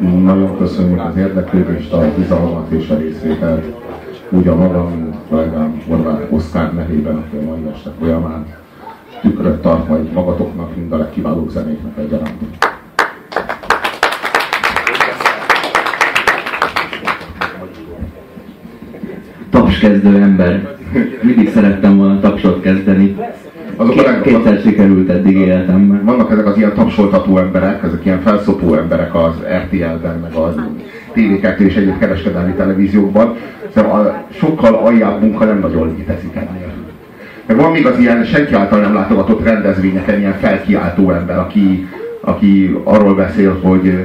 Nagyon köszönjük az érdeklődést, a bizalmat és a részvételt. Úgy a magam, mint kollégám Horváth Oszkár nevében, aki a mai este folyamán tükröt tart majd magatoknak, mind a legkiválóbb zenéknek egyaránt. Tapskezdő ember. Mindig szerettem volna tapsot kezdeni. Azok a kétszer sikerült eddig életemben. Vannak ezek az ilyen tapsoltató emberek, ezek ilyen felszopó emberek az RTL-ben, meg az TV2 és egyéb kereskedelmi televíziókban. Szóval sokkal aljább munka nem nagyon létezik ennél. Meg van még az ilyen senki által nem látogatott rendezvényeken ilyen felkiáltó ember, aki, aki arról beszél, hogy,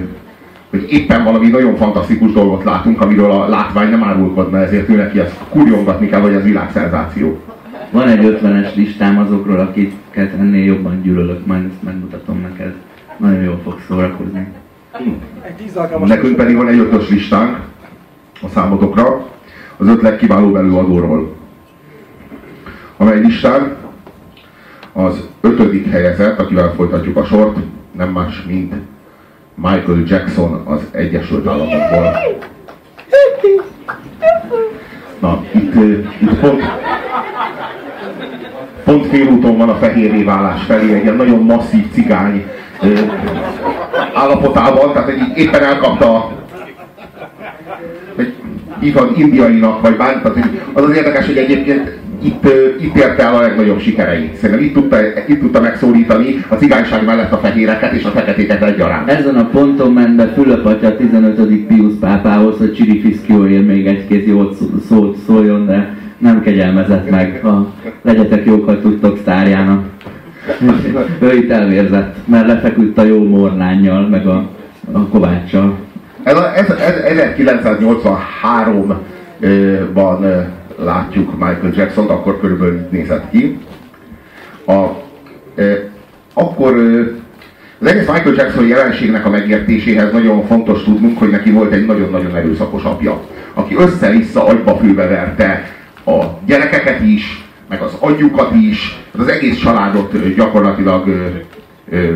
hogy éppen valami nagyon fantasztikus dolgot látunk, amiről a látvány nem árulkodna, ezért ő neki ezt kurjongatni kell, hogy ez világszenzáció. Van egy ötvenes listám azokról, akiket ennél jobban gyűlölök, majd ezt megmutatom neked. Nagyon jól fog szórakozni. Nekünk pedig van egy ötös listánk a számotokra, az öt legkiválóbb előadóról. Amely listán az ötödik helyezett, akivel folytatjuk a sort, nem más, mint Michael Jackson az Egyesült Államokból. Na, itt, itt pont, pont félúton van a fehéré válás felé, egy ilyen nagyon masszív cigány állapotában, tehát egy éppen elkapta egy hívhat indiainak, vagy bár, tehát az az érdekes, hogy egyébként itt, itt érte el a legnagyobb sikereit. Szerintem itt tudta, itt tudta megszólítani a cigányság mellett a fehéreket és a feketéket egyaránt. Ezen a ponton ment be Fülöp atya 15. Pius pápához, hogy Csiri Fiszkióért még egy-két jót szót szóljon, de nem kegyelmezett meg. Ha legyetek jók, hogy tudtok sztárjának. ő itt elvérzett, mert lefeküdt a jó mornányjal, meg a, a kováccsal. Ez, ez, ez 1983-ban látjuk Michael Jackson-t, akkor körülbelül így nézett ki. A, e, akkor az egész Michael Jackson jelenségnek a megértéséhez nagyon fontos tudnunk, hogy neki volt egy nagyon-nagyon erőszakos apja, aki össze-vissza agyba főbeverte a gyerekeket is, meg az anyjukat is, az egész családot gyakorlatilag ö,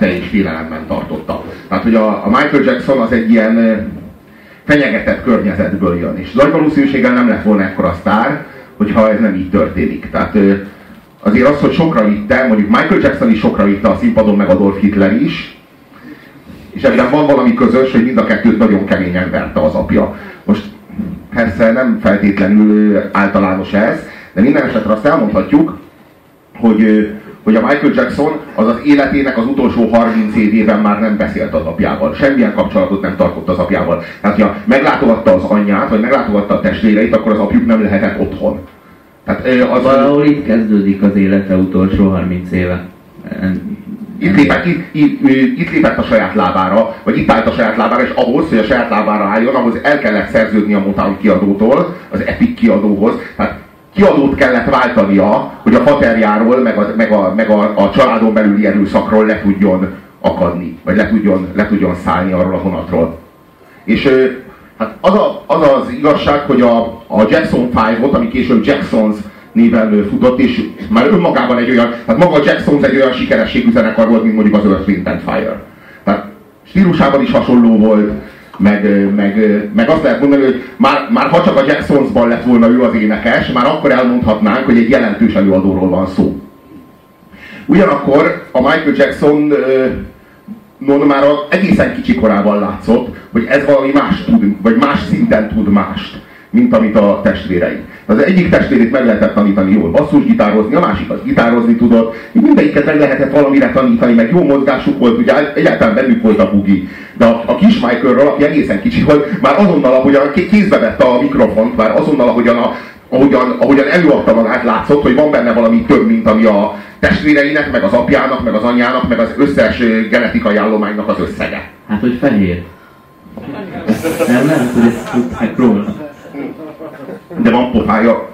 és félelemben tartotta. Tehát, hogy a, a Michael Jackson az egy ilyen fenyegetett környezetből jön, és nagy valószínűséggel nem lett volna ekkora sztár, hogyha ez nem így történik. Tehát azért az, hogy sokra vitte, mondjuk Michael Jackson is sokra vitte a színpadon, meg Adolf Hitler is, és ebben van valami közös, hogy mind a kettőt nagyon keményen verte az apja. Most persze nem feltétlenül általános ez, de minden esetre azt elmondhatjuk, hogy hogy a Michael Jackson az az életének az utolsó 30 évében már nem beszélt az apjával. Semmilyen kapcsolatot nem tartott az apjával. Tehát, ha meglátogatta az anyját, vagy meglátogatta a testvéreit, akkor az apjuk nem lehetett otthon. Tehát, az Valahol itt kezdődik az élete utolsó 30 éve. Itt lépett, itt, itt, itt lépett a saját lábára, vagy itt állt a saját lábára, és ahhoz, hogy a saját lábára álljon, ahhoz el kellett szerződni a Motown kiadótól, az Epic kiadóhoz. Tehát kiadót kellett váltania, hogy a faterjáról, meg a, meg a, meg a, a családon belüli erőszakról le tudjon akadni, vagy le tudjon, le tudjon szállni arról a vonatról. És hát az, a, az az igazság, hogy a, a Jackson 5-ot, ami később Jacksons néven futott, és már önmagában egy olyan, hát maga a Jacksons egy olyan sikerességű zenekar volt, mint mondjuk az Earth, Wind and Fire. Tehát stílusában is hasonló volt, meg, meg, meg azt lehet mondani, hogy már, már ha csak a Jacksonsban lett volna ő az énekes, már akkor elmondhatnánk, hogy egy jelentős előadóról van szó. Ugyanakkor a Michael Jackson non már egészen kicsi korában látszott, hogy ez valami más tud, vagy más szinten tud mást, mint amit a testvérei. Az egyik testvérét meg lehetett tanítani jól basszusgitározni, a másik az gitározni tudott, mindegyiket meg lehetett valamire tanítani, meg jó mozgásuk volt, ugye egyáltalán bennük volt a bugi. De a, a kis Michaelről, aki egészen kicsi volt, már azonnal, ahogyan kézbe vette a mikrofont, már azonnal, ahogyan, a, ahogyan, ahogyan előadta magát, látszott, hogy van benne valami több, mint ami a testvéreinek, meg az apjának, meg az anyjának, meg az összes genetikai állománynak az összege. Hát, hogy fehér. Nem, nem, hogy ezt tudták róla de van pofája,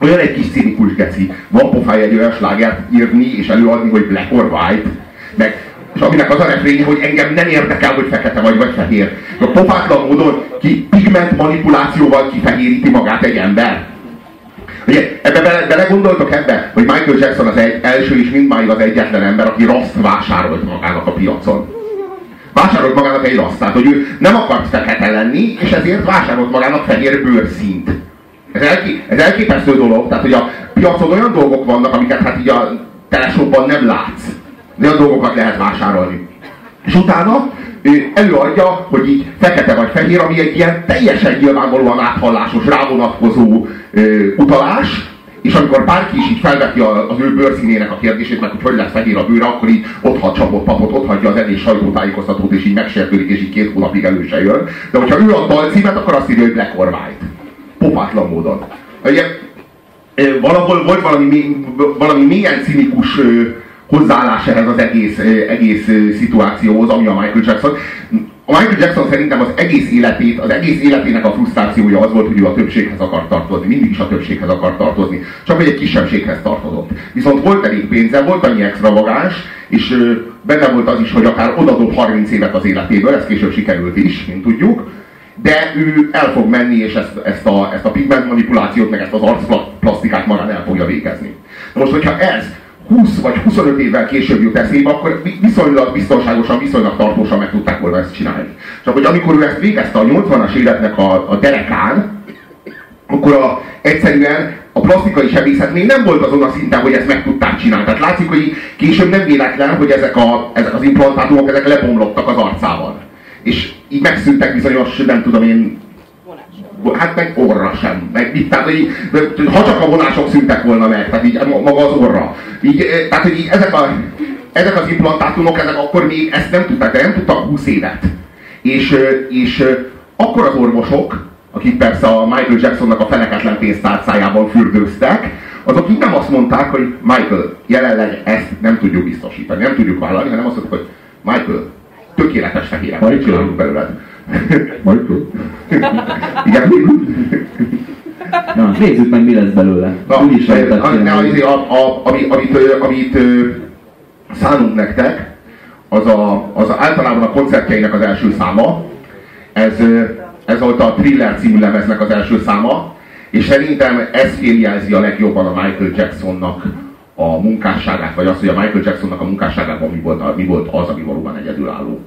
olyan egy kis cinikus geci, van pofája egy olyan slágert írni és előadni, hogy black or white, meg és aminek az a refrénye, hogy engem nem érdekel, hogy fekete vagy, vagy fehér. A pofátlan módon ki pigment manipulációval kifehéríti magát egy ember. Ugye, ebbe bele, belegondoltok ebbe, hogy Michael Jackson az egy, első és mindmáig az egyetlen ember, aki raszt vásárolt magának a piacon. Vásárolt magának egy rasztát, hogy ő nem akart fekete lenni, és ezért vásárolt magának fehér bőrszínt. Ez, elké, ez elképesztő dolog, tehát hogy a piacon olyan dolgok vannak, amiket hát így a telesóban nem látsz. Olyan dolgokat lehet vásárolni. És utána előadja, hogy így fekete vagy fehér, ami egy ilyen teljesen nyilvánvalóan áthallásos, rávonatkozó utalás, és amikor bárki is így felveti az ő bőrszínének a kérdését, meg hogy hogy lesz fehér a bőre, akkor így ott hagy csapott papot, ott hagyja az elég sajtótájékoztatót, és így megsértődik, és így két hónapig elő se jön. De hogyha ő a dalcímet, akkor azt írja, hogy Black or White. Popátlan módon. Ugye, valahol volt valami, valami milyen cinikus hozzáállás ehhez az egész, egész szituációhoz, ami a Michael Jackson. A Michael Jackson szerintem az egész életét, az egész életének a frusztrációja az volt, hogy ő a többséghez akar tartozni. Mindig is a többséghez akar tartozni. Csak hogy egy kisebbséghez tartozott. Viszont volt elég pénze, volt annyi extravagáns, és benne volt az is, hogy akár odadob 30 évet az életéből, ez később sikerült is, mint tudjuk, de ő el fog menni, és ezt, ezt, a, ezt a pigment manipulációt, meg ezt az arcplastikát magán el fogja végezni. Na most, hogyha ez 20 vagy 25 évvel később jut eszébe, akkor viszonylag biztonságosan, viszonylag tartósan meg tudták volna ezt csinálni. Csak hogy amikor ő ezt végezte a 80-as életnek a, a derekán, akkor a, egyszerűen a plastikai sebészet még nem volt azon a szinten, hogy ezt meg tudták csinálni. Tehát látszik, hogy később nem véletlen, hogy ezek, a, ezek az implantátumok ezek lebomlottak az arcával. És így megszűntek bizonyos, nem tudom én, hát meg orra sem. Meg, így, tehát, hogy, ha csak a vonások szűntek volna meg, tehát így maga az orra. Így, eh, tehát, hogy így ezek, a, ezek az implantátumok, ezek akkor még ezt nem tudták, de nem tudtak 20 évet. És, eh, és eh, akkor az orvosok, akik persze a Michael Jacksonnak a feneketlen pénztárcájában fürdőztek, azok így nem azt mondták, hogy Michael, jelenleg ezt nem tudjuk biztosítani, nem tudjuk vállalni, hanem azt mondták, hogy Michael, tökéletes fehérek csinálunk belőled. Michael? Igen, Na, nézzük meg, mi lesz belőle. Na, Úgy is a, a, a, a, ami, amit, amit szánunk nektek, az, a, az általában a koncertjeinek az első száma. Ez, ez volt a Thriller című lemeznek az első száma, és szerintem ez féljelzi a legjobban a Michael Jacksonnak a munkásságát, vagy azt, hogy a Michael Jacksonnak a munkásságában mi volt, mi volt az, ami valóban egyedülálló.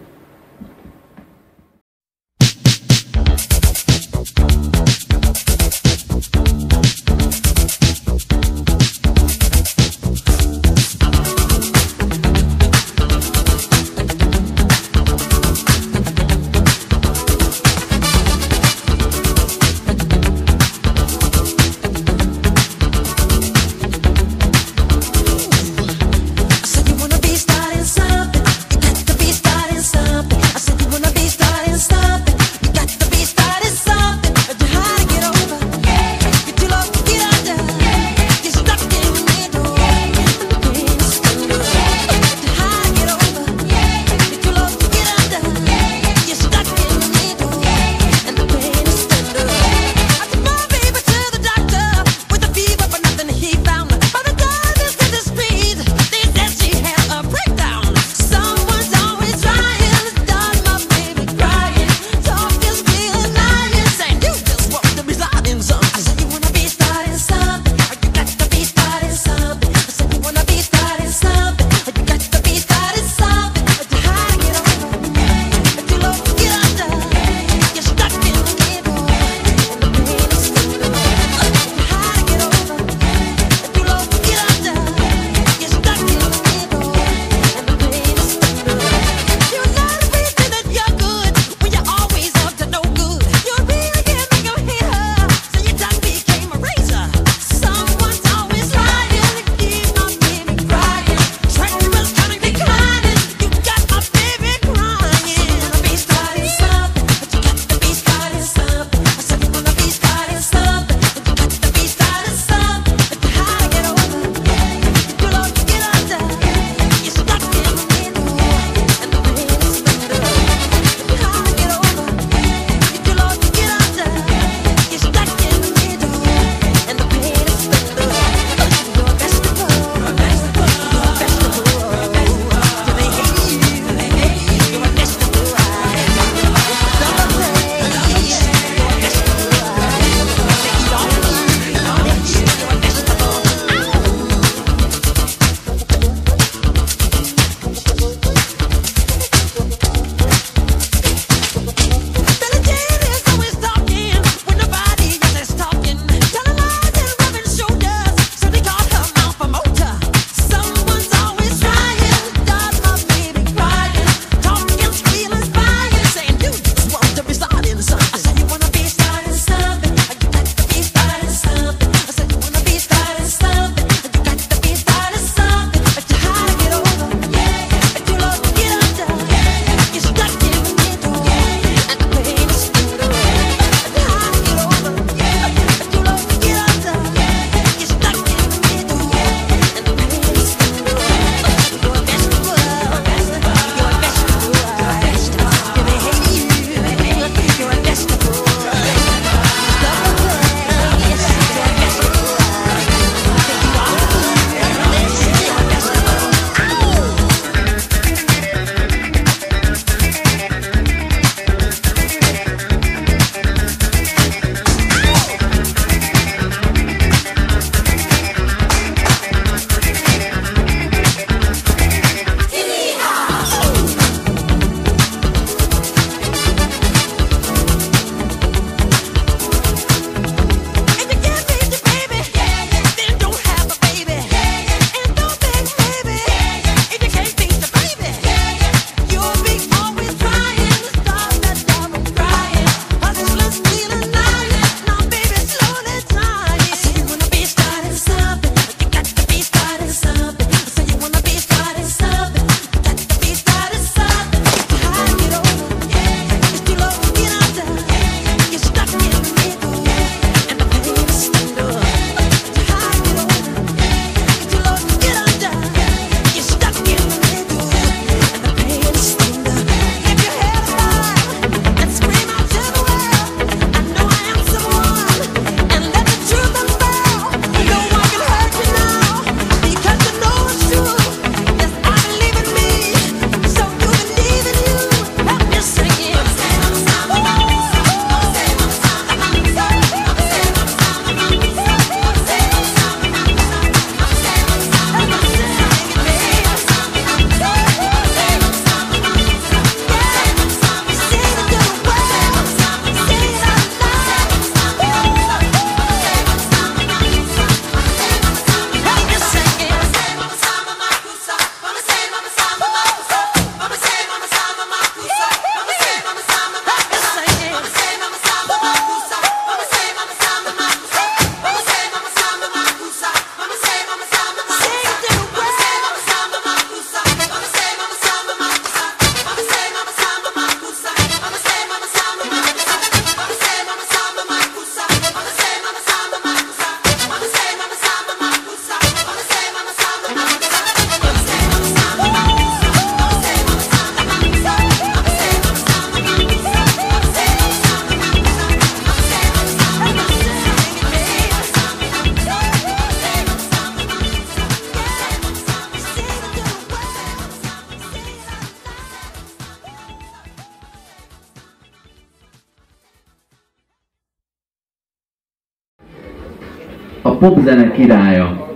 Popzene királya.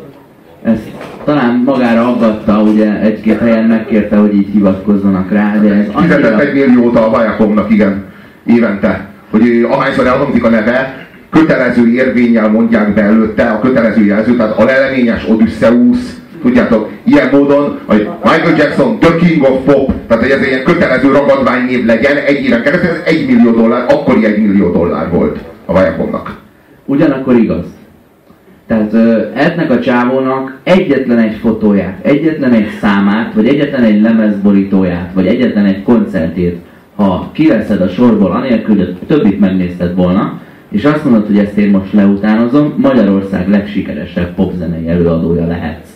Ezt talán magára aggatta, ugye egy-két helyen megkérte, hogy így hivatkozzanak rá, de ez annyira... Fizetett egy milliót a Viacomnak, igen, évente. Hogy ahányszor elhangzik a neve, kötelező érvényel mondják be előtte a kötelező jelző, tehát a leleményes Odysseus, tudjátok, ilyen módon, hogy Michael Jackson, The King of Pop, tehát hogy ez egy ilyen kötelező ragadványnév legyen, egy éven keresztül, ez egy millió dollár, akkori egy millió dollár volt a Viacomnak. Ugyanakkor igaz. Tehát ennek a csávónak egyetlen egy fotóját, egyetlen egy számát, vagy egyetlen egy lemezborítóját, vagy egyetlen egy koncertét, ha kiveszed a sorból, anélkül, hogy többit megnézted volna, és azt mondod, hogy ezt én most leutánozom, Magyarország legsikeresebb popzenei előadója lehetsz.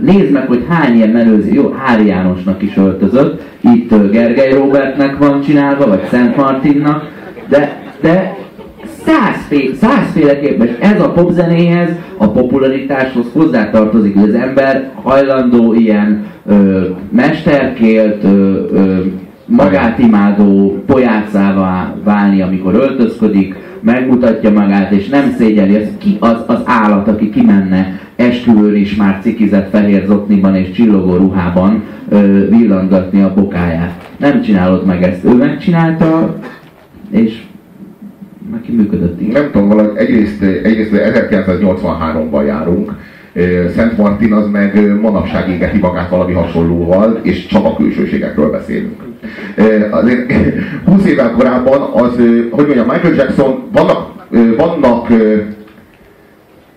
Nézd meg, hogy hány ilyen menőzi, jó, Hári Jánosnak is öltözött, itt Gergely Robertnek van csinálva, vagy Szent Martinnak, de, de százféle, százféleképpen, és ez a popzenéhez, a popularitáshoz hozzátartozik, hogy az ember hajlandó ilyen ö, mesterkélt, ö, ö, magát imádó pojácává válni, amikor öltözködik, megmutatja magát, és nem szégyeli, az, ki, az, az állat, aki kimenne esküvőn is már cikizett fehér zokniban és csillogó ruhában ö, villangatni a bokáját. Nem csinálod meg ezt, ő megcsinálta, és neki működött így. Nem tudom, valahogy egyrészt, egyrészt 1983-ban járunk, Szent Martin az meg manapság égeti magát valami hasonlóval, és csak a külsőségekről beszélünk. Azért 20 évvel korábban az, hogy mondjam, Michael Jackson, vannak, vannak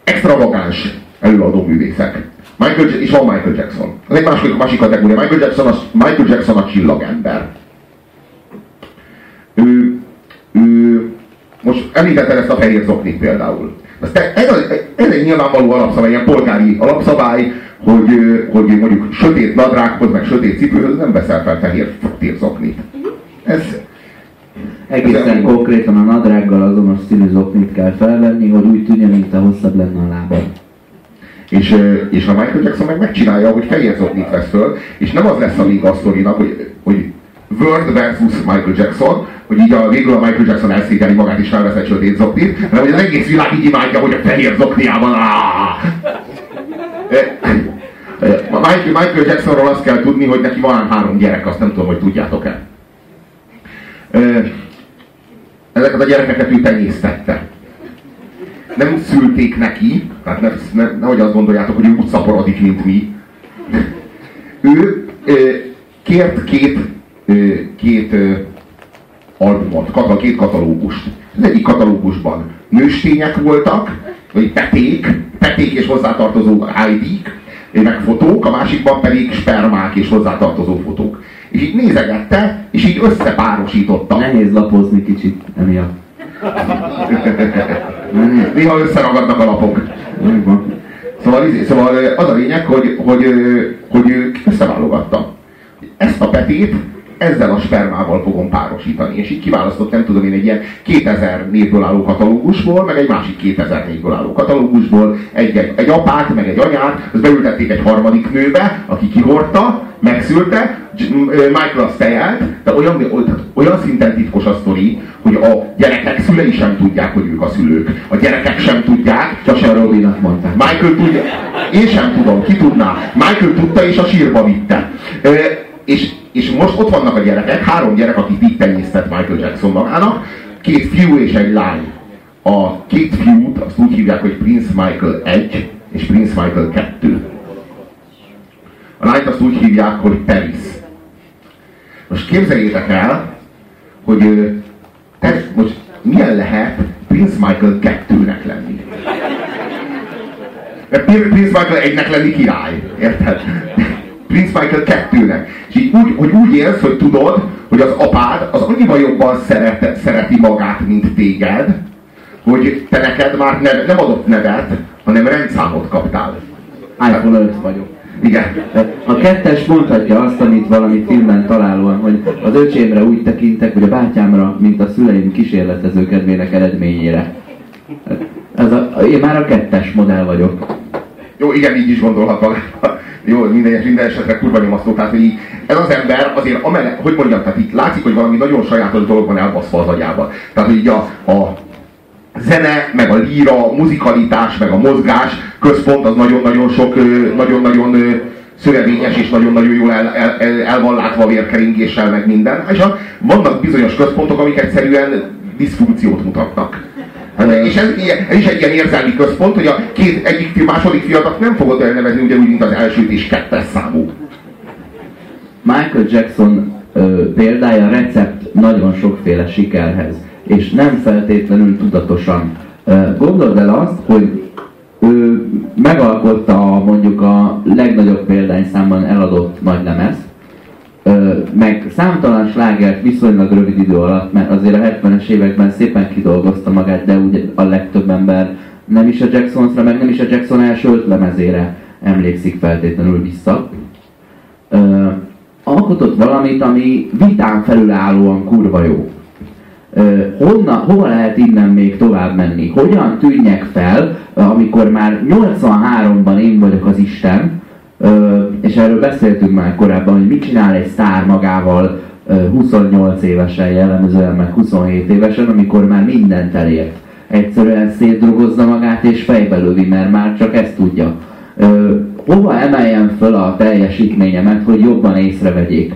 extravagáns előadó művészek. Michael, és van Michael Jackson. Ez egy másik, másik kategória. Michael Jackson, az, Michael Jackson a csillagember. Ő, ő, most említetted ezt a fehér zoknit például. Ez, a, ez egy nyilvánvaló alapszabály, ilyen polgári alapszabály, hogy, hogy mondjuk sötét nadrághoz, meg sötét cipőhöz nem veszel fel fehér zoknit. Ez, Egészen ez konkrétan a nadrággal azonos színű zoknit kell felvenni, hogy úgy tűnjön, mint a hosszabb lenne a lábad. És, és a Michael Jackson meg megcsinálja, hogy fehér zoknit vesz föl, és nem az lesz a még a sztorinak, hogy, hogy Word versus Michael Jackson, hogy így a, végül a Michael Jackson elszégyeli magát és felvesz egy sötét zoknit, hanem hogy az egész világ így imádja, hogy a fehér zokniában Michael, Michael Jacksonról azt kell tudni, hogy neki van három gyerek, azt nem tudom, hogy tudjátok-e. Ezeket a gyerekeket ő tenyésztette. Nem szülték neki, tehát ne, ne, nehogy azt gondoljátok, hogy ő úgy szaporodik, mint mi. Ő kért két két albumot, katal, két katalógust. Az egyik katalógusban nőstények voltak, vagy peték, peték és hozzátartozó ID-k, meg fotók, a másikban pedig spermák és hozzátartozó fotók. És így nézegette, és így összepárosította. Nehéz lapozni kicsit emiatt. Néha összeragadnak a lapok. Szóval, szóval az a lényeg, hogy, hogy, hogy ők összeválogatta. Ezt a petét ezzel a spermával fogom párosítani. És így kiválasztott, nem tudom én, egy ilyen 2000 névből álló katalógusból, meg egy másik 2000 névből álló katalógusból, egy, egy, egy apát, meg egy anyát, azt beültették egy harmadik nőbe, aki kihordta, megszülte, Michael azt fejelt, de olyan, olyan szinten titkos a sztori, hogy a gyerekek szülei sem tudják, hogy ők a szülők. A gyerekek sem tudják. Csak a Robinak mondták. Michael tudja. Én sem tudom, ki tudná. Michael tudta és a sírba vitte. És és most ott vannak a gyerekek, három gyerek, így tenyésztett Michael Jackson magának, két fiú és egy lány. A két fiút azt úgy hívják, hogy Prince Michael 1 és Prince Michael 2. A lányt azt úgy hívják, hogy Paris. Most képzeljétek el, hogy te, most milyen lehet Prince Michael 2-nek lenni. Mert Prince Michael 1-nek lenni király, érted? Prince Michael 2-nek. És így úgy, hogy úgy élsz, hogy tudod, hogy az apád az annyiban jobban szeret, szereti magát, mint téged, hogy te neked már neve, nem adott nevet, hanem rendszámot kaptál. iPhone 5 vagyok. Igen. A kettes mondhatja azt, amit valami filmben találóan, hogy az öcsémre úgy tekintek, hogy a bátyámra, mint a szüleim kísérletező kedvének eredményére. Ez a, én már a kettes modell vagyok. Jó, igen, így is gondolhat magára. Jó, minden, minden esetre kurva nyomasztó. Tehát, hogy ez az ember azért, amele, hogy mondjam, tehát itt látszik, hogy valami nagyon sajátos dolog van elbaszva az agyában. Tehát, hogy így a, a zene, meg a líra, a muzikalitás, meg a mozgás központ az nagyon-nagyon sok, nagyon-nagyon szövevényes és nagyon-nagyon jól el, el, el, el van látva vérkeringéssel, meg minden. És a, vannak bizonyos központok, amik egyszerűen diszfunkciót mutatnak. És ez, ez is egy ilyen érzelmi központ, hogy a két, egyik második fiadat nem fogod elnevezni ugyanúgy, mint az elsőt és kettes számú. Michael Jackson ö, példája recept nagyon sokféle sikerhez, és nem feltétlenül tudatosan. Ö, gondold el azt, hogy ő megalkotta mondjuk a legnagyobb példányszámban eladott nagy lemez, meg számtalan slágert viszonylag rövid idő alatt, mert azért a 70-es években szépen kidolgozta magát, de ugye a legtöbb ember nem is a Jacksonsra, meg nem is a Jackson első öt lemezére emlékszik feltétlenül vissza. Ö, alkotott valamit, ami vitán felülállóan kurva jó. Ö, honna, hova lehet innen még tovább menni? Hogyan tűnjek fel, amikor már 83-ban én vagyok az Isten, és erről beszéltünk már korábban, hogy mit csinál egy sztár magával 28 évesen, jellemzően meg 27 évesen, amikor már mindent elért. Egyszerűen szétdrogozza magát és fejbe lövi, mert már csak ezt tudja. Hova emeljem föl a teljesítményemet, hogy jobban észrevegyék?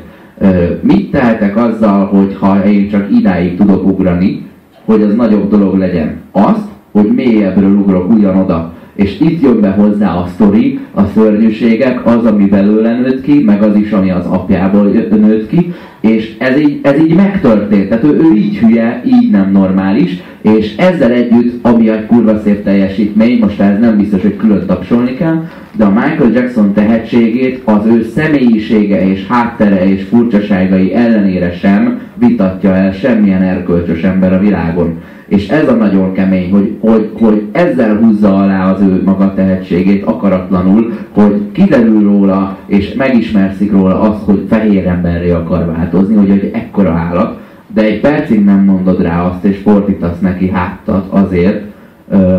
Mit tehetek azzal, hogy ha én csak idáig tudok ugrani, hogy az nagyobb dolog legyen? Azt, hogy mélyebbről ugrok ugyanoda és itt jön be hozzá a sztori, a szörnyűségek, az, ami belőle nőtt ki, meg az is, ami az apjából nőtt ki, és ez így, ez így megtörtént. Tehát ő, ő így hülye, így nem normális, és ezzel együtt, ami egy kurva szép teljesítmény, most ez nem biztos, hogy külön tapsolni kell, de a Michael Jackson tehetségét az ő személyisége és háttere és furcsaságai ellenére sem vitatja el semmilyen erkölcsös ember a világon. És ez a nagyon kemény, hogy, hogy, hogy ezzel húzza alá az ő maga tehetségét akaratlanul, hogy kiderül róla, és megismerszik róla azt, hogy fehér emberré akar változni, hogy egy ekkora állat, de egy percig nem mondod rá azt, és fordítasz neki háttat azért, ö,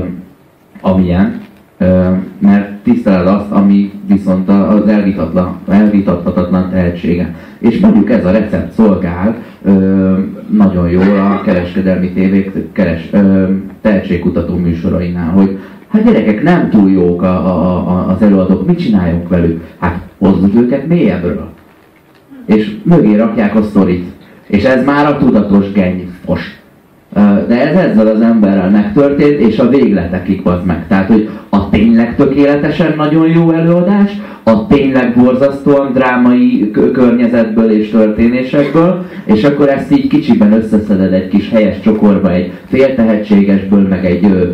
amilyen, mert tiszteled azt, ami viszont az elvitathatatlan tehetsége. És mondjuk ez a recept szolgál nagyon jól a kereskedelmi tévék keres, ö, tehetségkutató műsorainál, hogy hát gyerekek nem túl jók a, a, a, az előadók, mit csináljunk velük? Hát hozzuk őket mélyebbről. És mögé rakják a sztorit. És ez már a tudatos genyfos. De ez ezzel az emberrel megtörtént, és a végletekig az meg. Tehát, hogy a tényleg tökéletesen nagyon jó előadás, a tényleg borzasztóan drámai környezetből és történésekből, és akkor ezt így kicsiben összeszeded egy kis helyes csokorba, egy féltehetségesből, meg egy ö,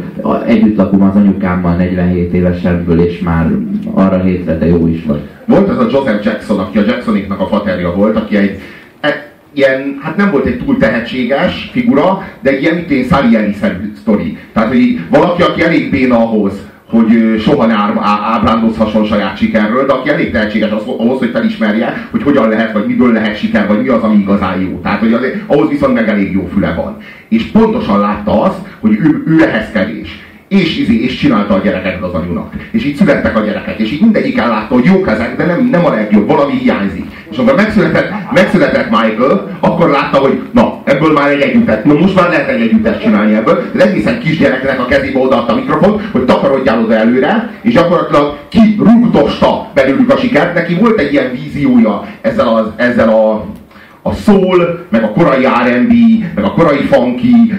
együtt lakom az anyukámmal 47 évesenből, és már arra hétre, de jó is vagy. Volt az a Joseph Jackson, aki a Jacksoniknak a faterja volt, aki egy e, ilyen, hát nem volt egy túl tehetséges figura, de ilyen mitén Salieri-szerű sztori. Tehát, hogy valaki, aki elég béna ahhoz, hogy soha ne ábrándozhasson saját sikerről, de aki elég tehetséges az, ahhoz, hogy felismerje, hogy hogyan lehet, vagy miből lehet siker, vagy mi az, ami igazán jó. Tehát, hogy azért, ahhoz viszont meg elég jó füle van. És pontosan látta azt, hogy ő, ő ehhez kevés és, izé, és csinálta a gyereket az anyunak. És így születtek a gyerekek, és így mindegyik ellátta, hogy jók ezek, de nem, nem a legjobb, valami hiányzik. És amikor megszületett, megszületett Michael, akkor látta, hogy na, ebből már egy együttet, na most már lehet egy együttet csinálni ebből. Az egészen kisgyereknek a kezébe odaadta a mikrofon, hogy takarodjál oda előre, és gyakorlatilag kirúgtosta belőlük a sikert. Neki volt egy ilyen víziója ezzel, az, ezzel a a soul, meg a korai R&B, meg a korai funky,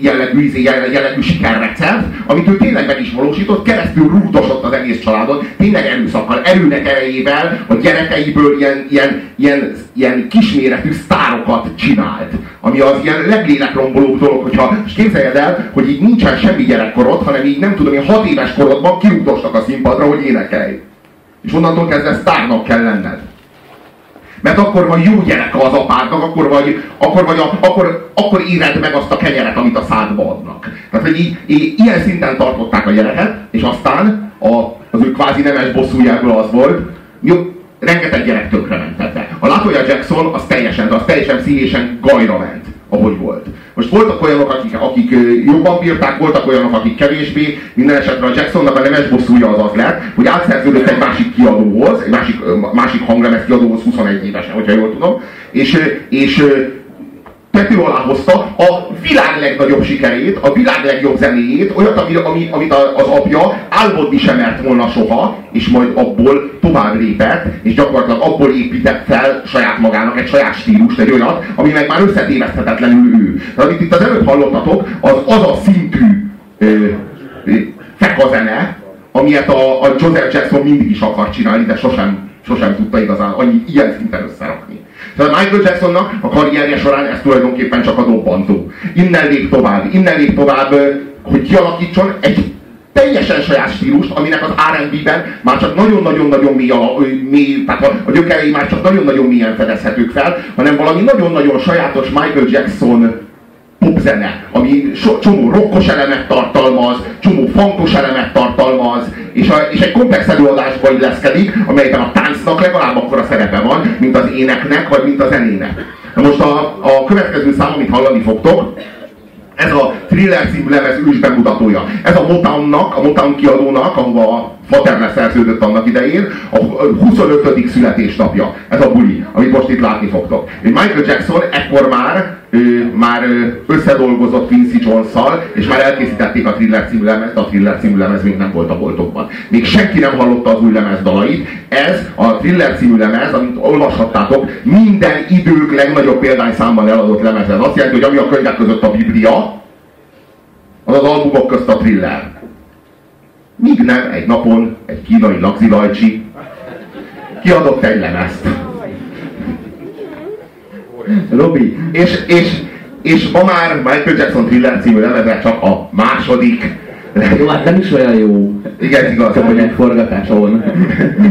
jellegű, izé, jellegű sikerrecept, amit ő tényleg meg is valósított, keresztül rúgdosott az egész családon, tényleg erőszakkal, erőnek erejével a gyerekeiből ilyen, ilyen, ilyen, ilyen kisméretű sztárokat csinált. Ami az ilyen leglélekrombolóbb dolog, hogyha, és képzeljed el, hogy így nincsen semmi gyerekkorod, hanem így nem tudom, hogy hat éves korodban kirúgdostak a színpadra, hogy énekelj. És onnantól kezdve sztárnak kell lenned. Mert akkor vagy jó gyerek az apádnak, akkor vagy, akkor, vagy a, akkor, akkor éred meg azt a kenyeret, amit a szádba adnak. Tehát, hogy így, így, ilyen szinten tartották a gyereket, és aztán a, az ő kvázi nemes bosszújából az volt, jó, rengeteg gyerek tönkre ment ebbe. A Latoya Jackson az teljesen, de az teljesen színésen gajra ment ahogy volt. Most voltak olyanok, akik, akik jobban bírták, voltak olyanok, akik kevésbé. Minden esetre a Jacksonnak a nemes bosszúja az az lett, hogy átszerződött egy másik kiadóhoz, egy másik, másik hanglemez kiadóhoz 21 évesen, hogyha jól tudom, és, és tető alá hozta a világ legnagyobb sikerét, a világ legjobb zenéjét, olyat, ami, ami, amit az apja álmodni sem mert volna soha, és majd abból tovább lépett, és gyakorlatilag abból épített fel saját magának egy saját stílust, egy olyat, ami meg már összetéveszthetetlenül ő. Tehát amit itt az előbb hallottatok, az az a szintű ö, ö, fekazene, amilyet a, a Joseph Jackson mindig is akar csinálni, de sosem, sosem tudta igazán annyi ilyen szinten összerakni. Tehát Michael Jacksonnak a karrierje során ez tulajdonképpen csak a dobbantó. Innen lép tovább, innen lép tovább, hogy kialakítson egy teljesen saját stílust, aminek az R&B-ben már csak nagyon-nagyon-nagyon mély, mély, tehát a, a gyökerei már csak nagyon-nagyon mélyen fedezhetők fel, hanem valami nagyon-nagyon sajátos Michael Jackson popzene, ami so, csomó rokkos elemet tartalmaz, csomó funkos elemet tartalmaz, és, a, és egy komplex előadásba illeszkedik, amelyben a táncnak legalább akkora szerepe van, mint az éneknek, vagy mint a zenének. Na most a, a következő szám, amit hallani fogtok, ez a Thriller című lemez ős bemutatója. Ez a Motownnak, a Motown kiadónak, ahova Faterne szerződött annak idején, a 25. születésnapja. Ez a buli, amit most itt látni fogtok. Michael Jackson ekkor már, ő, már összedolgozott Quincy jones és már elkészítették a Thriller című lemezt, a Thriller című lemez még nem volt a boltokban. Még senki nem hallotta az új lemez dalait. Ez a Thriller című lemez, amit olvashattátok, minden idők legnagyobb példányszámban eladott lemez. Ez azt jelenti, hogy ami a könyvek között a Biblia, az az albumok közt a Thriller. Míg nem egy napon egy kínai lagzilajcsi kiadott egy lemezt. Robi, és, és, és ma már Michael Jackson Thriller című lemeze csak a második jó, hát nem is olyan jó. Igen, igaz. Csak hogy egy forgatás on.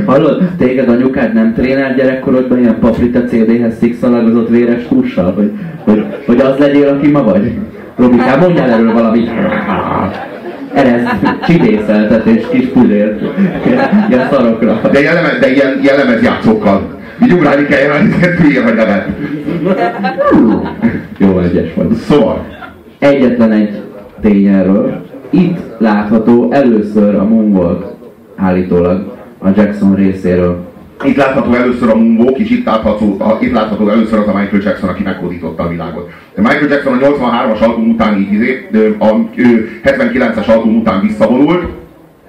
Hallod, téged anyukád nem trénál gyerekkorodban ilyen paprita CD-hez szikszalagozott véres hússal? Hogy, hogy, hogy az legyél, aki ma vagy? Robikám, mondjál erről valamit erez csibészeltetés kis pudért ilyen szarokra. De, jellemez, de ilyen jellemez játszókkal. Így ugrálni kell jelenni, hülye vagy nevet. Jó egyes vagy. Szóval. Egyetlen egy tény erről. Itt látható először a Moonwalk állítólag a Jackson részéről. Itt látható először a Moonwalk, és itt látható, itt látható először az a Michael Jackson, aki meghódította a világot. De Michael Jackson a 83-as album után így, a 79-es album után visszavonult,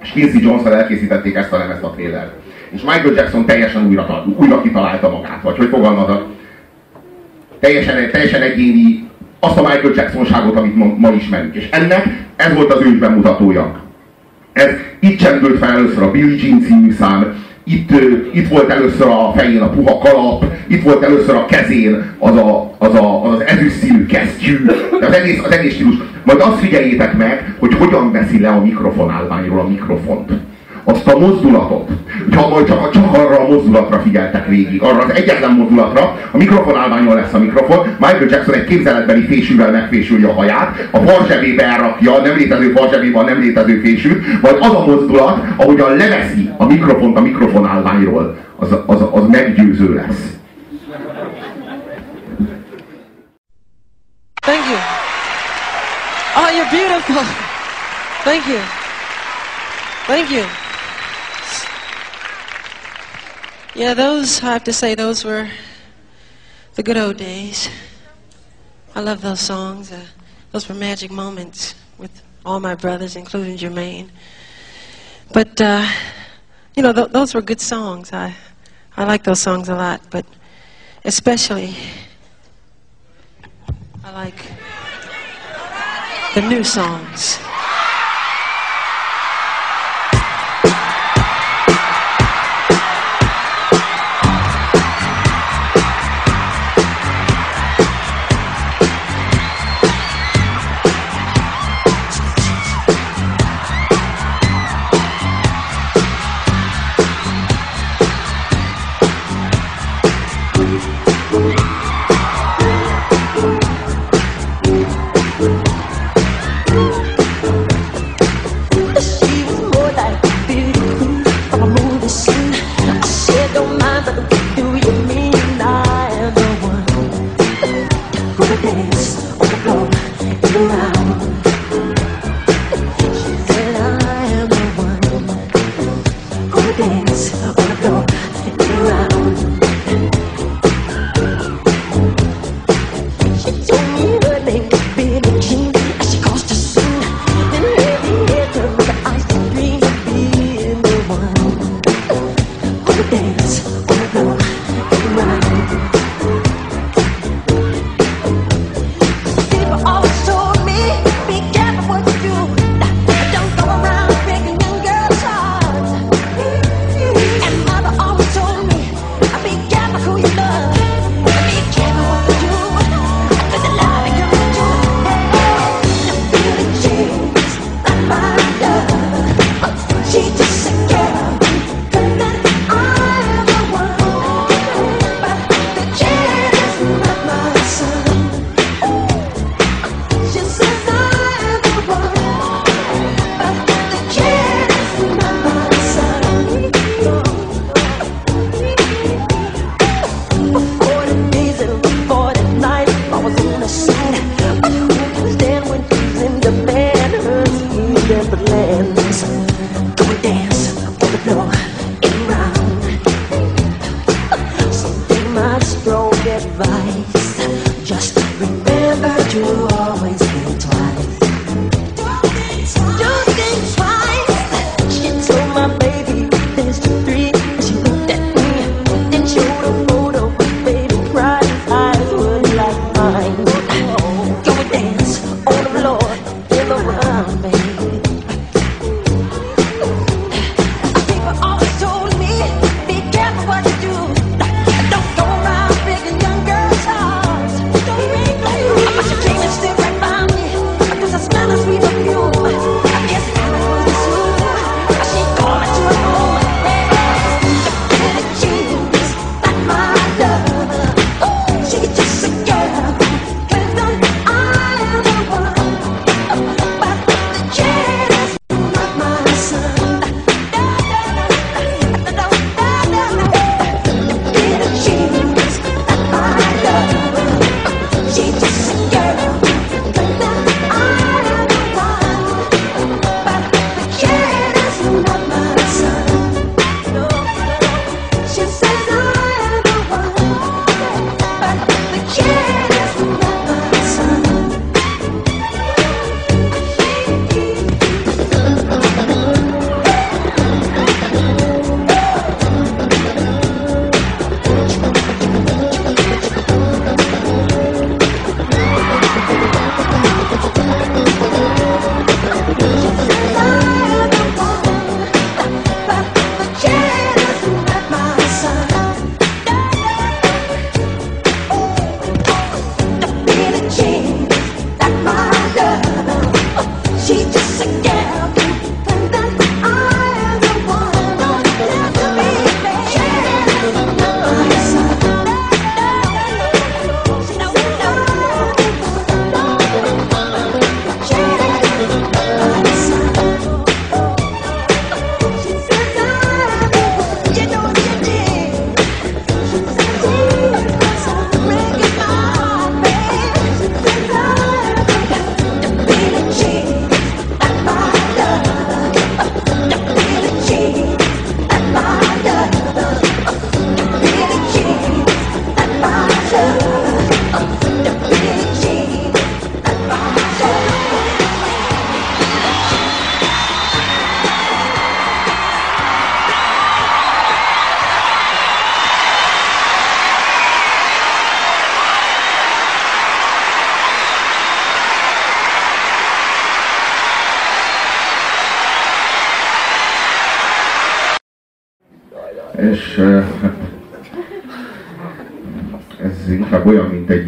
és Quincy jones elkészítették ezt a lemezt a trailer. És Michael Jackson teljesen újra, újra kitalálta magát, vagy hogy fogalmazok, teljesen, teljesen egyéni azt a Michael Jackson-ságot, amit ma, ma ismerünk. És ennek ez volt az ős bemutatója. Ez itt csendült fel először a Billie Jean című szám, itt, itt volt először a fején a puha kalap, itt volt először a kezén az a, az, a, az, az ezüst színű kesztyű, az egész, az egész stílus. Majd azt figyeljétek meg, hogy hogyan veszi le a mikrofonálványról a mikrofont azt a mozdulatot, hogyha majd csak, csak arra a mozdulatra figyeltek végig, arra az egyetlen mozdulatra, a mikrofonálványon lesz a mikrofon, Michael Jackson egy képzeletbeli fésűvel megfésülje a haját, a farzsebébe elrakja, nem létező farzsebébe a nem létező fésűt, majd az a mozdulat, ahogyan leveszi a mikrofont a mikrofonálványról, az, az, az meggyőző lesz. Thank you. Oh, you're beautiful. Thank you. Thank you. Yeah, those, I have to say, those were the good old days. I love those songs. Uh, those were magic moments with all my brothers, including Jermaine. But, uh, you know, th those were good songs. I, I like those songs a lot, but especially, I like the new songs.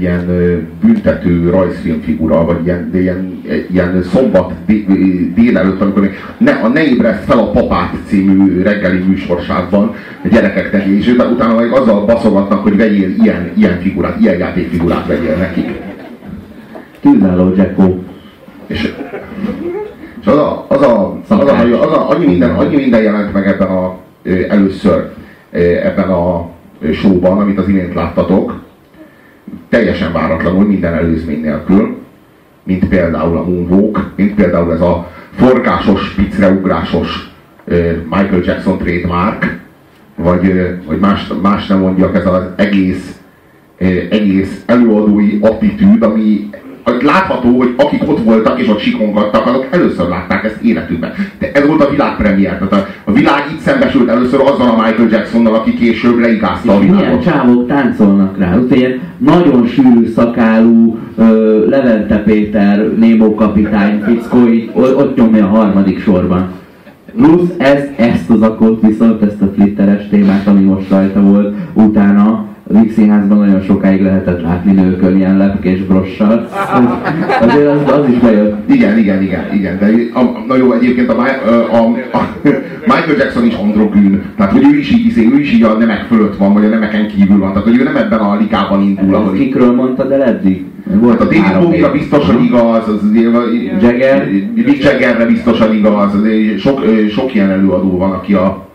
Ilyen büntető rajzfilmfigura, vagy ilyen, ilyen, ilyen szombat dé- délelőtt, amikor még ne, a Ne ébreszt fel a papát című reggeli műsorsávban a gyerekeknek, és utána utána meg azzal baszogatnak, hogy vegyél ilyen, ilyen figurát, ilyen játékfigurát vegyél nekik. Kiváló Jacko. És, és az a, az a, az a, az a, az a annyi, minden, annyi minden jelent meg ebben a, először ebben a showban, amit az imént láttatok, teljesen váratlanul, minden előzmény nélkül, mint például a Moonwalk, mint például ez a forgásos, picreugrásos Michael Jackson trademark, vagy, vagy más, más nem mondjak, ez az egész, egész előadói attitűd, ami látható, hogy akik ott voltak és ott sikongattak, azok először látták ezt életükben. De ez volt a világpremiér. Tehát a, a világ itt szembesült először azzal a Michael Jacksonnal, aki később leigázta a Milyen világot. csávok táncolnak rá. Ugye nagyon sűrű szakálú ö, Levente Péter, Némó kapitány, fickó, így, ott nyomja a harmadik sorban. Plusz ez, ezt az akot viszont, ezt a flitteres témát, ami most rajta volt, utána Víg Színházban nagyon sokáig lehetett látni nőkön ilyen lepkés brossal. Azért az, az is bejött. Igen, igen, igen, igen. De a, na jó, egyébként a, a, a, a Michael Jackson is androgyn. Tehát, hogy ő is így, izé, ő is így a nemek fölött van, vagy a nemeken kívül van. Tehát, hogy ő nem ebben a ligában indul, így. kikről mondtad el eddig? Volt Hát a David Bowie-ra biztos, hogy igaz, az, Jagger? Mick Jaggerre biztosan igaz, azért sok, sok ilyen előadó van, aki a,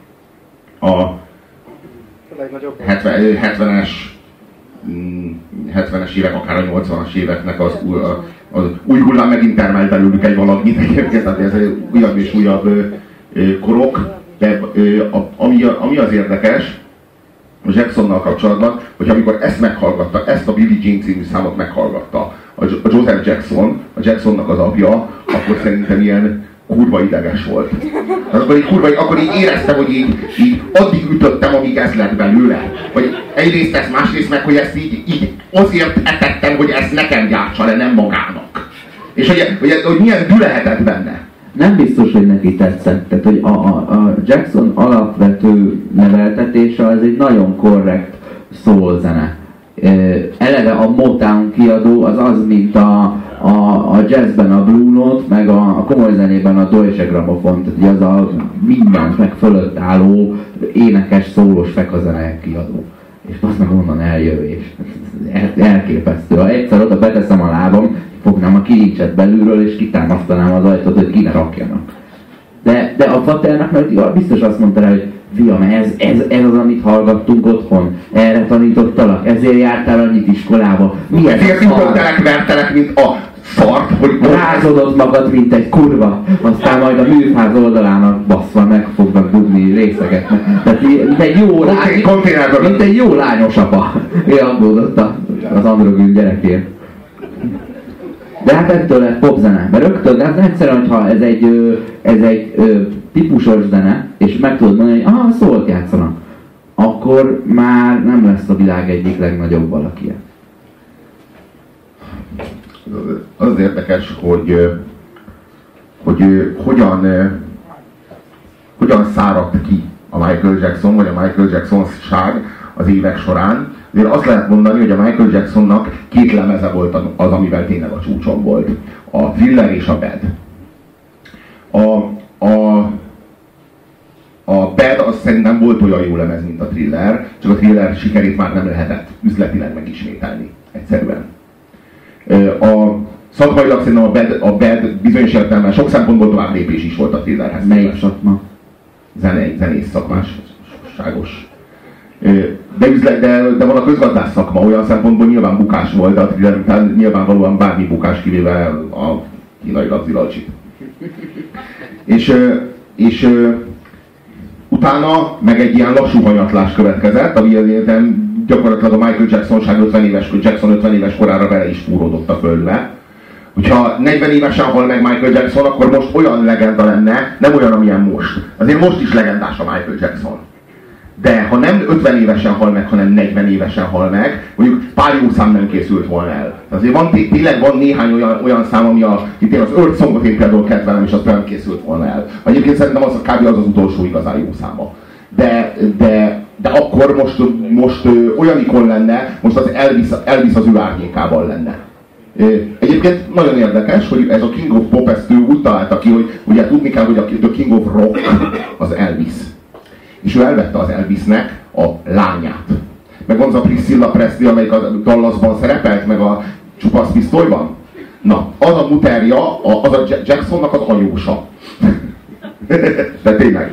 a legnagyobb. 70, 70-es mm, 70-es évek, akár a 80-as éveknek az, új- a- az új hullám megint termel belőlük egy valamit egyébként, tehát ez újabb és újabb korok, de ami, ami az érdekes, a Jacksonnal kapcsolatban, hogy amikor ezt meghallgatta, ezt a Billie Jean című számot meghallgatta, a Joseph Jackson, a Jacksonnak az apja, akkor szerintem ilyen kurva ideges volt. Hát akkor így kurva, akkor így éreztem, hogy így, így addig ütöttem, amíg ez lett belőle. Hogy egyrészt ezt, másrészt meg, hogy ezt így, így azért etettem, hogy ezt nekem gyártsa le, nem magának. És hogy, hogy, hogy milyen dülehetett benne. Nem biztos, hogy neki tetszett. Tehát, hogy a, a, a Jackson alapvető neveltetése az egy nagyon korrekt soul zene. Ö, Eleve a Motown kiadó az az, mint a, a, a jazzben a Blue Note, meg a, a komoly zenében a Deutsche Grammophon, tehát az a mindent meg fölött álló énekes, szólós fekazene kiadó. És azt meg onnan eljövés. El, elképesztő. Ha egyszer oda beteszem a lábam, fognám a kilincset belülről, és kitámasztanám az ajtót, hogy ki ne rakjanak. De, de a faternak meg biztos azt mondta rá, hogy fiam, ez, ez, ez az, amit hallgattunk otthon, erre tanítottalak, ezért jártál annyit iskolába. Mi ez Ezért szar? ütöttelek, vertelek, mint a szart, hogy Rázodott magad, mint egy kurva, aztán majd a műfáz oldalának basszva meg fognak dugni részeket. Tehát mint egy jó lány, konténerben. mint egy jó lányos apa. Ő aggódott az androgyn gyerekért. De hát ettől lett popzene. Mert rögtön, hát egyszerűen, hogyha ez egy, ez egy típusos zene, és meg tudod mondani, hogy ah, szólt játszanak, akkor már nem lesz a világ egyik legnagyobb valaki. Az érdekes, hogy, hogy hogyan, hogyan száradt ki a Michael Jackson, vagy a Michael Jackson ság az évek során. Azért azt lehet mondani, hogy a Michael Jacksonnak két lemeze volt az, amivel tényleg a csúcson volt. A Thriller és a Bad. A, a, a Bad az szerintem volt olyan jó lemez, mint a Thriller, csak a Thriller sikerét már nem lehetett üzletileg megismételni. Egyszerűen. A szakmailag szerintem a bad, a bad bizonyos értelemben sok szempontból tovább lépés is volt a thrillerhez. Melyik szakma? Zene, zenész szakmás, ságos. Ö, De, üzlet, de, de van a közgazdász szakma, olyan szempontból nyilván bukás volt, de a thriller után nyilvánvalóan bármi bukás kivéve a kínai labzilacsit. És, és utána meg egy ilyen lassú hanyatlás következett, ami azért gyakorlatilag a Michael Jackson 50 éves, Jackson 50 éves korára bele is fúródott a földbe. Hogyha 40 évesen hal meg Michael Jackson, akkor most olyan legenda lenne, nem olyan, amilyen most. Azért most is legendás a Michael Jackson. De ha nem 50 évesen hal meg, hanem 40 évesen hal meg, mondjuk pár jó szám nem készült volna el. Azért van, té- tényleg van néhány olyan, olyan szám, ami a, itt én az Earth Songot én például kedvelem, és az nem készült volna el. Egyébként szerintem az kb. az az utolsó igazán jó száma. De, de, de akkor most, most ö, olyan ikon lenne, most az Elvis, Elvis az ő árnyékában lenne. Egyébként nagyon érdekes, hogy ez a King of Pop ezt ő úgy találta ki, hogy ugye tudni kell, hogy a King of Rock az Elvis. És ő elvette az Elvisnek a lányát. Meg van az a Priscilla Presley, amelyik a Dallasban szerepelt, meg a Csupasz Pisztolyban. Na, az a muterja, az a Ja- Jacksonnak az anyósa. De tényleg.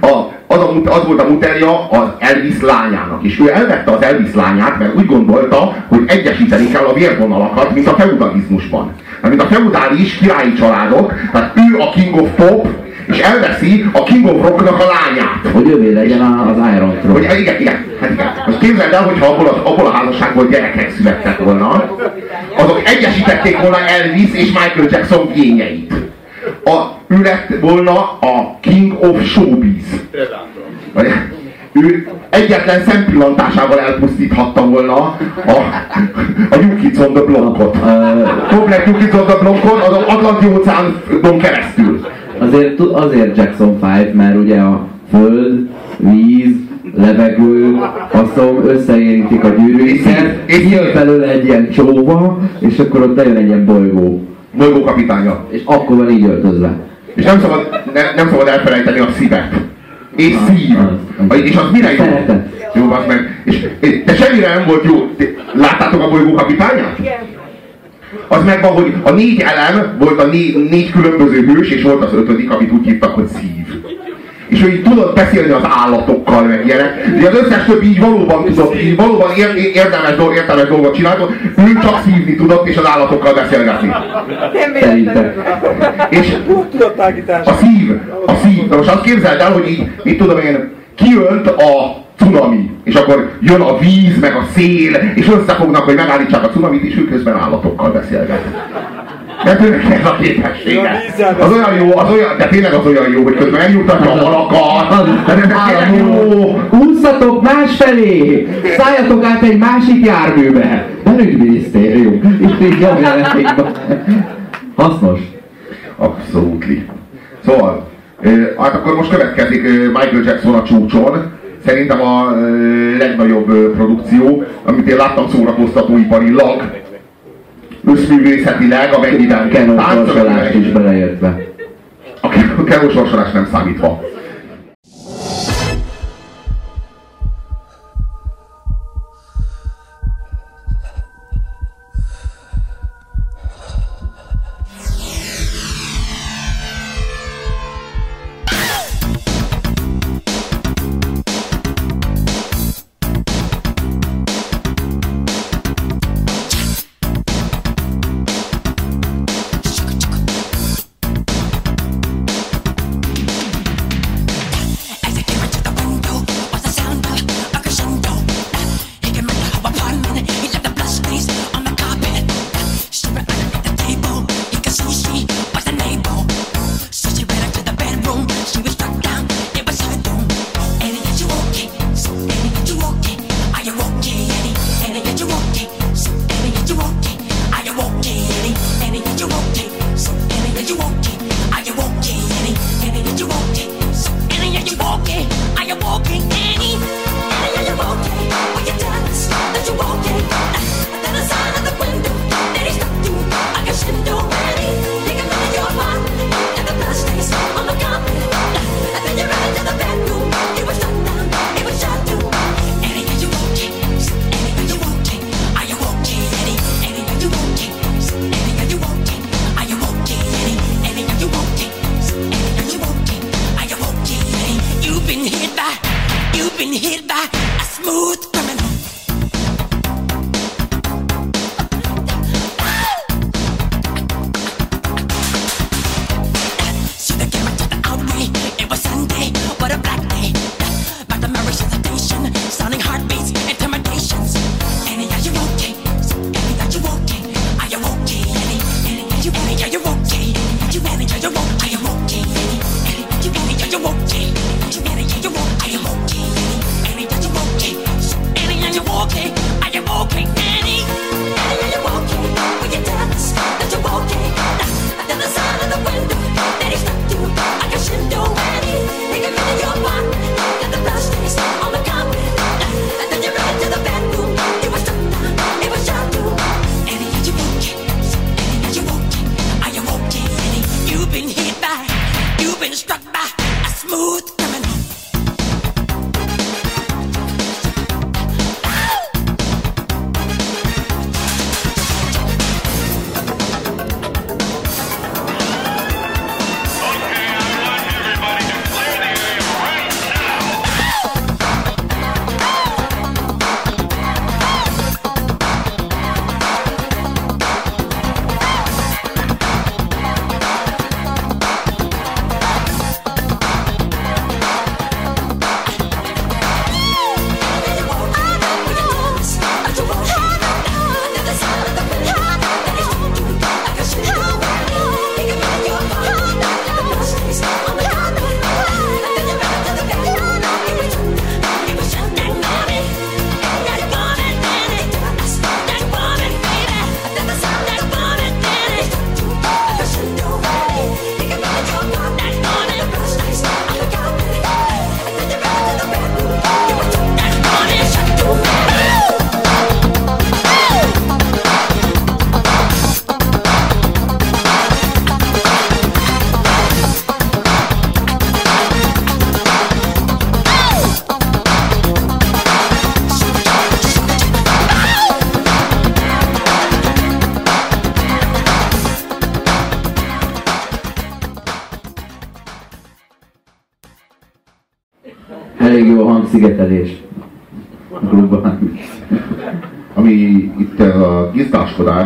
A, az, a, az volt a muterja az Elvis lányának, és ő elvette az Elvis lányát, mert úgy gondolta, hogy egyesíteni kell a vérvonalakat, mint a feudalizmusban. Hát, mint a feudális királyi családok, tehát ő a King of Pop, és elveszi a King of Rocknak a lányát. Hogy övé legyen a- az Iron Hogy, Throne. igen, igen, hát igen. Most képzeld el, hogyha abból, az, abból a házasságból gyerekek születtek volna, azok egyesítették volna Elvis és Michael Jackson génjeit. A, ő lett volna a King of Showbiz. Ő egyetlen szempillantásával elpusztíthatta volna a, a New Kids on the Blockot. Komplet New Kids on the Blockot az Atlanti óceánon keresztül. Azért, azért Jackson 5, mert ugye a föld, víz, levegő, faszom összeérintik a gyűrűiket, És- kijön belőle egy ilyen csóva, és akkor ott bejön egy ilyen bolygó. Bolygó kapitánya. És akkor van így öltözve. És nem szabad, ne, nem szabad elfelejteni a szívet. És szív. az. És az mire jó? Jó, az meg. És, de semmire nem volt jó. Láttátok a bolygó kapitányát? Az megvan, hogy a négy elem volt a négy, négy különböző hős, és volt az ötödik, amit úgy hívtak, hogy szív és hogy tudod beszélni az állatokkal, meg ilyenek. Ugye az összes többi így valóban tudott, így valóban ér, érdemes, dolg, érdemes dolgot csinálni, ő csak szívni tudott, és az állatokkal beszélgetni. Szerintem. És a szív, a szív. Na most azt képzeld el, hogy így, mit tudom én, kiölt a cunami, és akkor jön a víz, meg a szél, és összefognak, hogy megállítsák a cunamit, és ők közben állatokkal beszélgetnek. De tényleg ez a képessége. Az olyan jó, az olyan, de tényleg az olyan jó, hogy közben megnyugtatja a malakat. De tényleg jó. Ússzatok másfelé! Szálljatok át egy másik járműbe! Belügyminisztérium. Itt így jobb jelentékben. Hasznos. Abszolútli. Szóval, hát akkor most következik Michael Jackson a csúcson. Szerintem a legnagyobb produkció, amit én láttam szórakoztatóiparilag összművészetileg, amennyiben táncol. is beleértve. A keros sorsolás nem számítva. Smooth.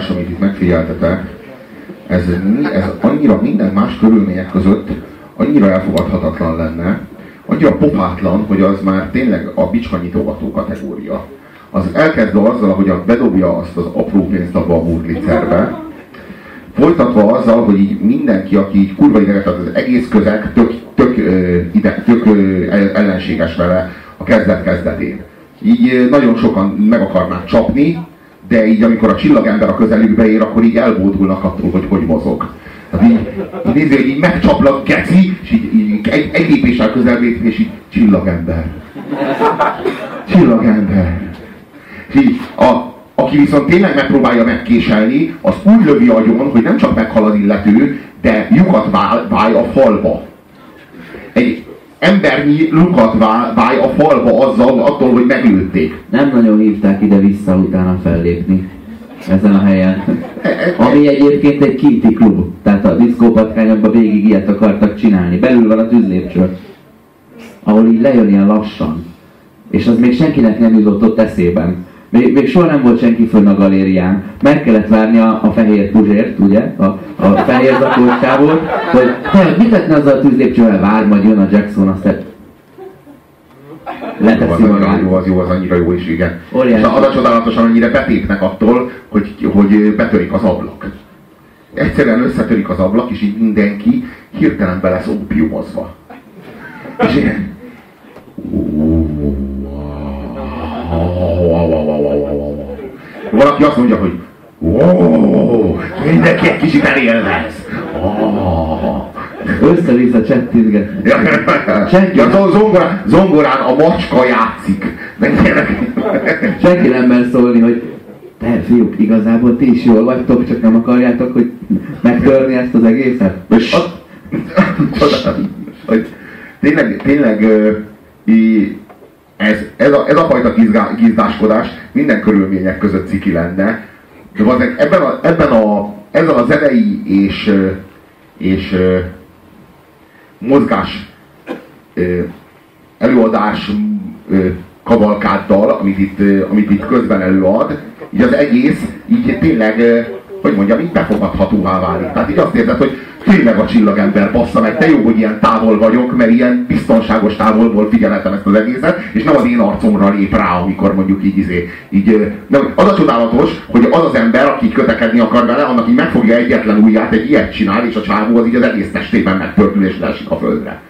támadás, amit itt megfigyeltetek, ez, ez annyira minden más körülmények között annyira elfogadhatatlan lenne, annyira popátlan, hogy az már tényleg a bicska nyitogató kategória. Az elkezd azzal, hogy bedobja azt az apró pénzt abba a burglicerbe, folytatva azzal, hogy így mindenki, aki így kurva ideges, az egész közeg tök, tök, ide, tök ellenséges vele a kezdet kezdetén. Így nagyon sokan meg akarnák csapni, de így amikor a csillagember a közelükbe ér, akkor így elbódulnak attól, hogy hogy mozog. Tehát így, így hogy így megcsaplak, geci, és így, így egy, egy lépéssel közelebb lép, és így csillagember. Csillagember. És így, a, aki viszont tényleg megpróbálja megkéselni, az úgy lövi agyon, hogy nem csak meghal az illető, de lyukat vál, válj a falba. Embernyi lukat vál, válj a falba azzal, attól, hogy meglőtték. Nem nagyon hívták ide-vissza utána fellépni ezen a helyen. Ami egyébként egy kinti klub. Tehát a diszkópatkányokban végig ilyet akartak csinálni. Belül van a tűzlépcső. Ahol így lejön ilyen lassan. És az még senkinek nem jutott ott eszében. Még, még soha nem volt senki fönn a galérián. Meg kellett várni a, a fehér puzsért, ugye? A, a fehér zakolcsávot, hogy te, mit lehetne azzal a tűzlépcsővel? Vár, majd jön a Jackson, aztán Jó, leteszi az annyira magát. jó, az jó, az annyira jó is, igen. Óriási. És az a csodálatosan annyira betépnek attól, hogy, hogy betörik az ablak. Egyszerűen összetörik az ablak, és így mindenki hirtelen be lesz ópiumozva. És ilyen... Valaki azt mondja, hogy mindenki egy kicsit elélvez. Oh. Össze-vissza csettintgetni. Senki, a zongorán, zongorán a macska játszik. Nem. Senki nem mer szólni, hogy te fiúk, igazából ti is jól vagytok, csak nem akarjátok, hogy megtörni ezt az egészet? Hogy tényleg, tényleg í- ez, ez, a, ez a fajta gizgá, gizdáskodás minden körülmények között ciki lenne, de valószínűleg ebben a, ebben a, ezzel a zenei és, és mozgás előadás kavalkáddal, amit itt, amit itt közben előad, így az egész így tényleg, hogy mondjam, így befogadhatóvá válik. Tehát így azt érzed, hogy tényleg a csillagember bassza meg, te jó, hogy ilyen távol vagyok, mert ilyen biztonságos távolból figyelhetem ezt az egészet, és nem az én arcomra lép rá, amikor mondjuk így, izé, így nem, az a csodálatos, hogy az az ember, aki kötekedni akar vele, annak így megfogja egyetlen ujját, egy ilyet csinál, és a csávó az így az egész testében megpördül és leesik a földre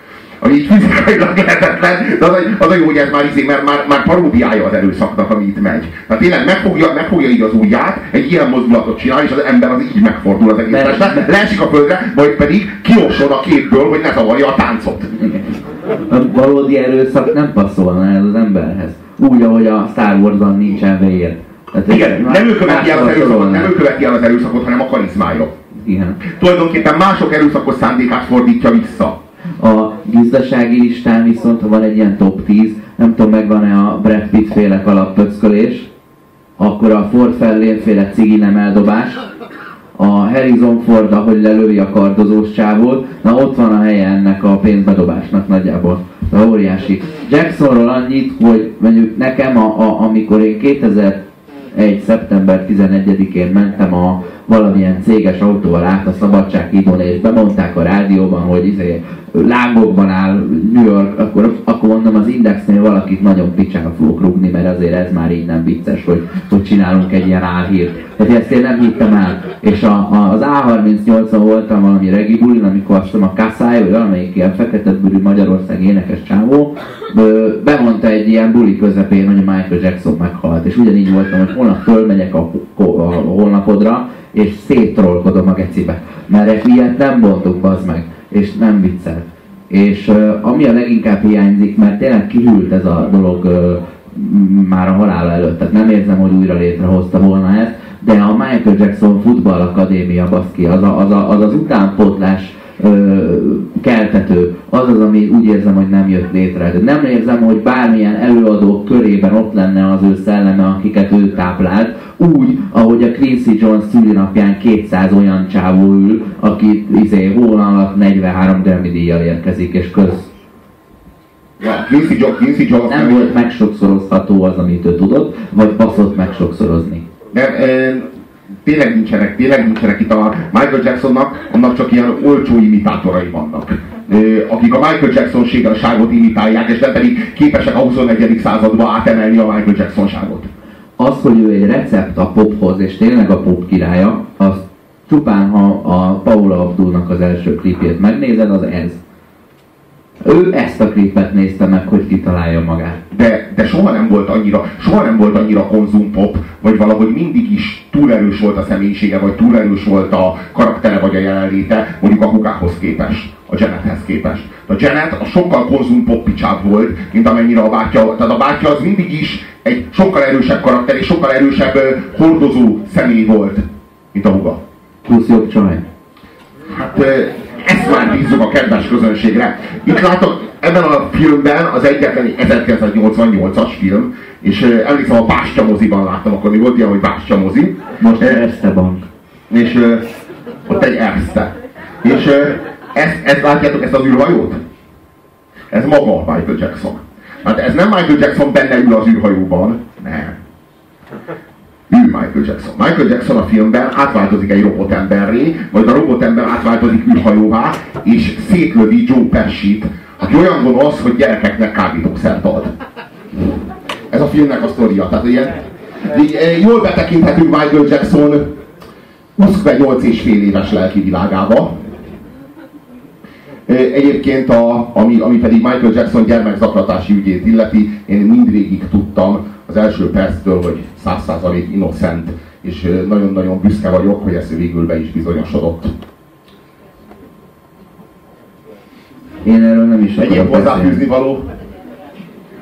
ami fizikailag lehetetlen, de az, az a jó, hogy ez már, izé, mert már, már paródiája az erőszaknak, ami itt megy. Tehát tényleg megfogja, megfogja így az ujját, egy ilyen mozdulatot csinál, és az ember az így megfordul az egész testben, leesik a földre, majd pedig kilosson a képből, hogy ne zavarja a táncot. A valódi erőszak nem passzolna ez az emberhez. Úgy, ahogy a Star Wars-ban nincsen vér. Tehát Igen, nem ő követi el az erőszakot, nem ő követi el az erőszakot, hanem a karizmája. Igen. Tulajdonképpen mások erőszakos szándékát fordítja vissza. A gazdasági listán viszont van egy ilyen top 10, nem tudom megvan-e a Brad Pitt féle kalappöckölés, akkor a Ford Fellén féle cigi nem eldobás, a Harrison Ford, ahogy lelői a kardozós csávót, na ott van a helye ennek a pénzbedobásnak nagyjából. De óriási. Jacksonról annyit, hogy mondjuk nekem, a, a, amikor én 2001. szeptember 11-én mentem a valamilyen céges autóval át a Szabadsághídon, és bemondták a rádióban, hogy izé, lángokban áll New York, akkor, akkor mondom az Indexnél valakit nagyon picsára fogok rúgni, mert azért ez már így nem vicces, hogy, hogy csinálunk egy ilyen álhírt. Tehát ezt én nem hittem el. És a, a, az A38-on voltam valami regi bulin, amikor azt a Kassály, vagy valamelyik ilyen fekete bőrű Magyarország énekes csávó, bemondta egy ilyen buli közepén, hogy a Michael Jackson meghalt. És ugyanígy voltam, hogy holnap fölmegyek a, a, a honlapodra, és széttrollkodom a gecibe. Mert ilyet nem bontunk, az meg. És nem viccel. És ami a leginkább hiányzik, mert tényleg kihűlt ez a dolog már a halála előtt, tehát nem érzem, hogy újra létrehozta volna ezt, de a Michael Jackson Football Akadémia, baszki, az a, az, a, az, az utánpótlás ö, keltető, az az, ami úgy érzem, hogy nem jött létre. De nem érzem, hogy bármilyen előadók körében ott lenne az ő szelleme, akiket ő táplált, úgy, ahogy a Quincy Jones szülinapján 200 olyan csávó ül, aki izé, hóna alatt 43 Grammy díjjal érkezik, és köz. Ja, Quincy Jones, Quincy Jones Nem volt megsokszorozható az, amit ő tudott, vagy baszott megsokszorozni. Nem, ö, tényleg nincsenek, tényleg nincsenek itt a Michael Jacksonnak, annak csak ilyen olcsó imitátorai vannak. Akik a Michael Jackson-ságot imitálják, és nem pedig képesek a 21. századba átemelni a Michael Jackson-ságot. Az, hogy ő egy recept a pophoz, és tényleg a pop királya, az csupán ha a Paula Abdulnak az első klipjét megnézed, az ez. Ő ezt a klipet nézte meg, hogy kitalálja magát. de, de soha nem volt annyira, soha nem volt annyira konzumpop, vagy valahogy mindig is túl erős volt a személyisége, vagy túl erős volt a karaktere, vagy a jelenléte, mondjuk a Hugához képest, a Janethez képest. A Janet a sokkal konzumpopicsább volt, mint amennyire a bátyja, tehát a bátyja az mindig is egy sokkal erősebb karakter, és sokkal erősebb hordozó személy volt, mint a Huga. Plusz jobb csaj. Hát ezt már bízzuk a kedves közönségre. Itt látok, ebben a filmben az egyetlen 1988-as film, és emlékszem a Bástya moziban láttam, akkor még volt ilyen, hogy Bástya mozi. Most Ö, Erste Bank. és ott egy Erste. És ezt, ezt látjátok, ezt az űrhajót? Ez maga Michael Jackson. Hát ez nem Michael Jackson benne ül az űrhajóban, nem. Ő Michael Jackson. Michael Jackson a filmben átváltozik egy robotemberré, majd a robotember átváltozik űrhajóvá, és szétlövi Joe Pesci-t, aki olyan gonosz, hogy gyerekeknek kábítószert ad. Ez a filmnek a sztoria. Tehát ilyen, eh, jól betekinthetünk Michael Jackson 28 és fél éves lelki világába. Eh, Egyébként, a, ami, ami pedig Michael Jackson gyermekzaklatási ügyét illeti, én mindvégig tudtam az első perctől, hogy 100% innocent, és nagyon-nagyon büszke vagyok, hogy ez végül be is bizonyosodott. Én erről nem is Egyéb hozzáfűzni való?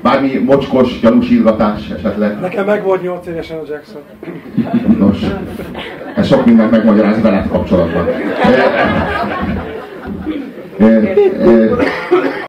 Bármi mocskos gyanúsítgatás esetleg? Nekem meg volt 8 évesen a Jackson. Nos, ez sok mindent megmagyaráz veled kapcsolatban.